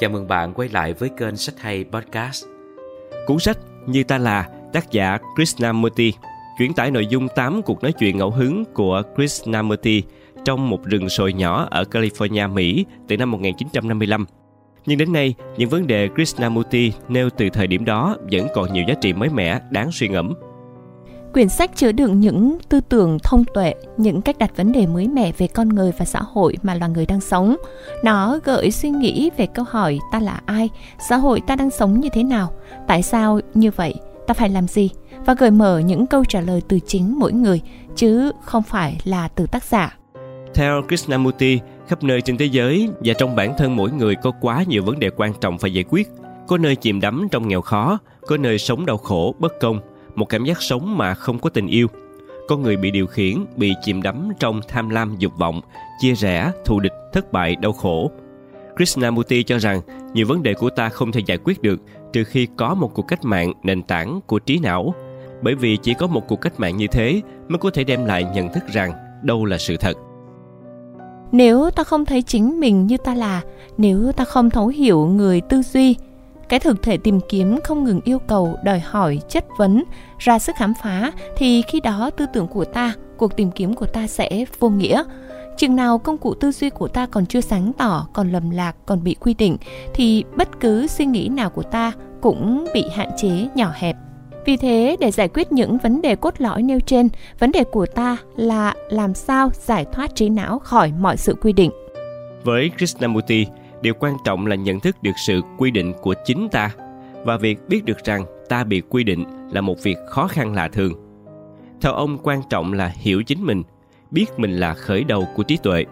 Chào mừng bạn quay lại với kênh Sách Hay Podcast. Cuốn sách Như Ta Là, tác giả Krishnamurti, chuyển tải nội dung 8 cuộc nói chuyện ngẫu hứng của Krishnamurti trong một rừng sồi nhỏ ở California, Mỹ từ năm 1955. Nhưng đến nay, những vấn đề Krishnamurti nêu từ thời điểm đó vẫn còn nhiều giá trị mới mẻ, đáng suy ngẫm. Quyển sách chứa đựng những tư tưởng thông tuệ, những cách đặt vấn đề mới mẻ về con người và xã hội mà loài người đang sống. Nó gợi suy nghĩ về câu hỏi ta là ai, xã hội ta đang sống như thế nào, tại sao như vậy, ta phải làm gì và gợi mở những câu trả lời từ chính mỗi người chứ không phải là từ tác giả. Theo Krishnamurti, khắp nơi trên thế giới và trong bản thân mỗi người có quá nhiều vấn đề quan trọng phải giải quyết. Có nơi chìm đắm trong nghèo khó, có nơi sống đau khổ, bất công, một cảm giác sống mà không có tình yêu. Con người bị điều khiển, bị chìm đắm trong tham lam dục vọng, chia rẽ, thù địch, thất bại, đau khổ. Krishnamurti cho rằng nhiều vấn đề của ta không thể giải quyết được trừ khi có một cuộc cách mạng nền tảng của trí não. Bởi vì chỉ có một cuộc cách mạng như thế mới có thể đem lại nhận thức rằng đâu là sự thật. Nếu ta không thấy chính mình như ta là, nếu ta không thấu hiểu người tư duy, cái thực thể tìm kiếm không ngừng yêu cầu, đòi hỏi, chất vấn, ra sức khám phá, thì khi đó tư tưởng của ta, cuộc tìm kiếm của ta sẽ vô nghĩa. Chừng nào công cụ tư duy của ta còn chưa sáng tỏ, còn lầm lạc, còn bị quy định, thì bất cứ suy nghĩ nào của ta cũng bị hạn chế, nhỏ hẹp. Vì thế, để giải quyết những vấn đề cốt lõi nêu trên, vấn đề của ta là làm sao giải thoát trí não khỏi mọi sự quy định. Với krishnamurti điều quan trọng là nhận thức được sự quy định của chính ta và việc biết được rằng ta bị quy định là một việc khó khăn lạ thường. Theo ông, quan trọng là hiểu chính mình, biết mình là khởi đầu của trí tuệ,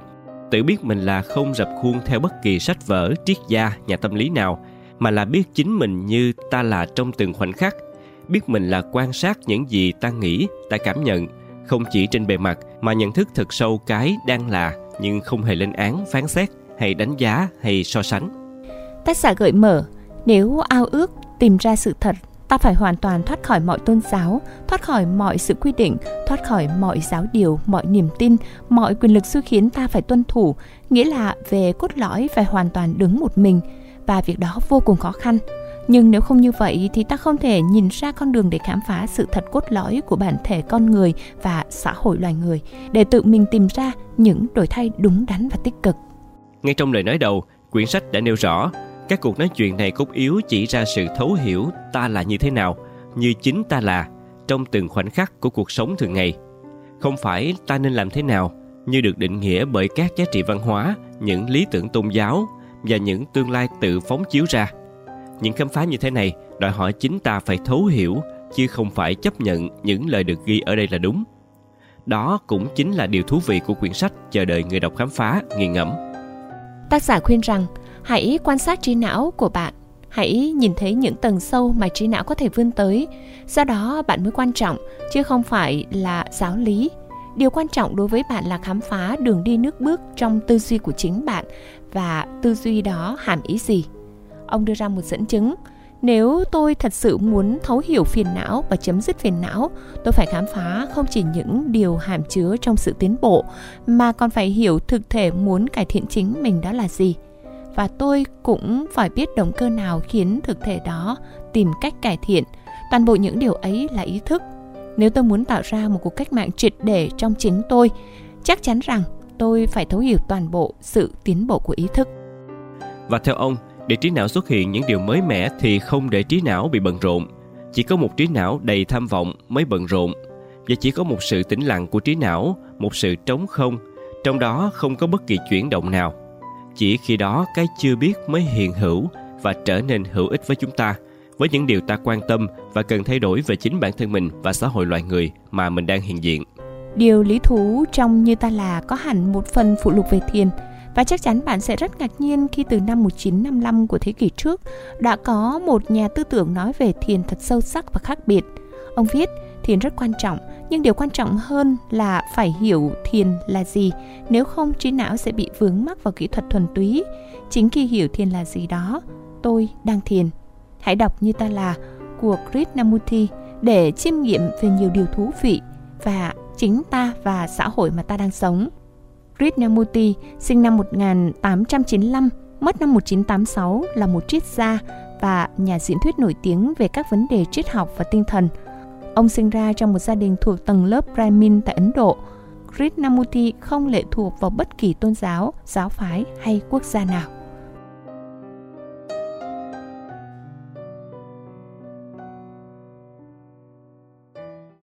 tự biết mình là không rập khuôn theo bất kỳ sách vở, triết gia, nhà tâm lý nào, mà là biết chính mình như ta là trong từng khoảnh khắc, biết mình là quan sát những gì ta nghĩ, ta cảm nhận, không chỉ trên bề mặt mà nhận thức thật sâu cái đang là nhưng không hề lên án, phán xét hay đánh giá hay so sánh. Tác giả gợi mở, nếu ao ước tìm ra sự thật, ta phải hoàn toàn thoát khỏi mọi tôn giáo, thoát khỏi mọi sự quy định, thoát khỏi mọi giáo điều, mọi niềm tin, mọi quyền lực xu khiến ta phải tuân thủ, nghĩa là về cốt lõi phải hoàn toàn đứng một mình và việc đó vô cùng khó khăn. Nhưng nếu không như vậy thì ta không thể nhìn ra con đường để khám phá sự thật cốt lõi của bản thể con người và xã hội loài người, để tự mình tìm ra những đổi thay đúng đắn và tích cực. Ngay trong lời nói đầu, quyển sách đã nêu rõ các cuộc nói chuyện này cốt yếu chỉ ra sự thấu hiểu ta là như thế nào, như chính ta là trong từng khoảnh khắc của cuộc sống thường ngày. Không phải ta nên làm thế nào, như được định nghĩa bởi các giá trị văn hóa, những lý tưởng tôn giáo và những tương lai tự phóng chiếu ra. Những khám phá như thế này đòi hỏi chính ta phải thấu hiểu chứ không phải chấp nhận những lời được ghi ở đây là đúng. Đó cũng chính là điều thú vị của quyển sách chờ đợi người đọc khám phá, nghiền ngẫm. Tác giả khuyên rằng hãy quan sát trí não của bạn, hãy nhìn thấy những tầng sâu mà trí não có thể vươn tới. Do đó bạn mới quan trọng, chứ không phải là giáo lý. Điều quan trọng đối với bạn là khám phá đường đi nước bước trong tư duy của chính bạn và tư duy đó hàm ý gì. Ông đưa ra một dẫn chứng, nếu tôi thật sự muốn thấu hiểu phiền não và chấm dứt phiền não, tôi phải khám phá không chỉ những điều hàm chứa trong sự tiến bộ, mà còn phải hiểu thực thể muốn cải thiện chính mình đó là gì. Và tôi cũng phải biết động cơ nào khiến thực thể đó tìm cách cải thiện. Toàn bộ những điều ấy là ý thức. Nếu tôi muốn tạo ra một cuộc cách mạng triệt để trong chính tôi, chắc chắn rằng tôi phải thấu hiểu toàn bộ sự tiến bộ của ý thức. Và theo ông, để trí não xuất hiện những điều mới mẻ thì không để trí não bị bận rộn. Chỉ có một trí não đầy tham vọng mới bận rộn. Và chỉ có một sự tĩnh lặng của trí não, một sự trống không, trong đó không có bất kỳ chuyển động nào. Chỉ khi đó cái chưa biết mới hiện hữu và trở nên hữu ích với chúng ta, với những điều ta quan tâm và cần thay đổi về chính bản thân mình và xã hội loài người mà mình đang hiện diện. Điều lý thú trong như ta là có hẳn một phần phụ lục về thiền – và chắc chắn bạn sẽ rất ngạc nhiên khi từ năm 1955 của thế kỷ trước đã có một nhà tư tưởng nói về thiền thật sâu sắc và khác biệt. Ông viết, thiền rất quan trọng, nhưng điều quan trọng hơn là phải hiểu thiền là gì, nếu không trí não sẽ bị vướng mắc vào kỹ thuật thuần túy. Chính khi hiểu thiền là gì đó, tôi đang thiền. Hãy đọc như ta là của Krishnamurti để chiêm nghiệm về nhiều điều thú vị và chính ta và xã hội mà ta đang sống. Krishnamurti sinh năm 1895 mất năm 1986 là một triết gia và nhà diễn thuyết nổi tiếng về các vấn đề triết học và tinh thần. Ông sinh ra trong một gia đình thuộc tầng lớp Brahmin tại Ấn Độ. Krishnamurti không lệ thuộc vào bất kỳ tôn giáo, giáo phái hay quốc gia nào.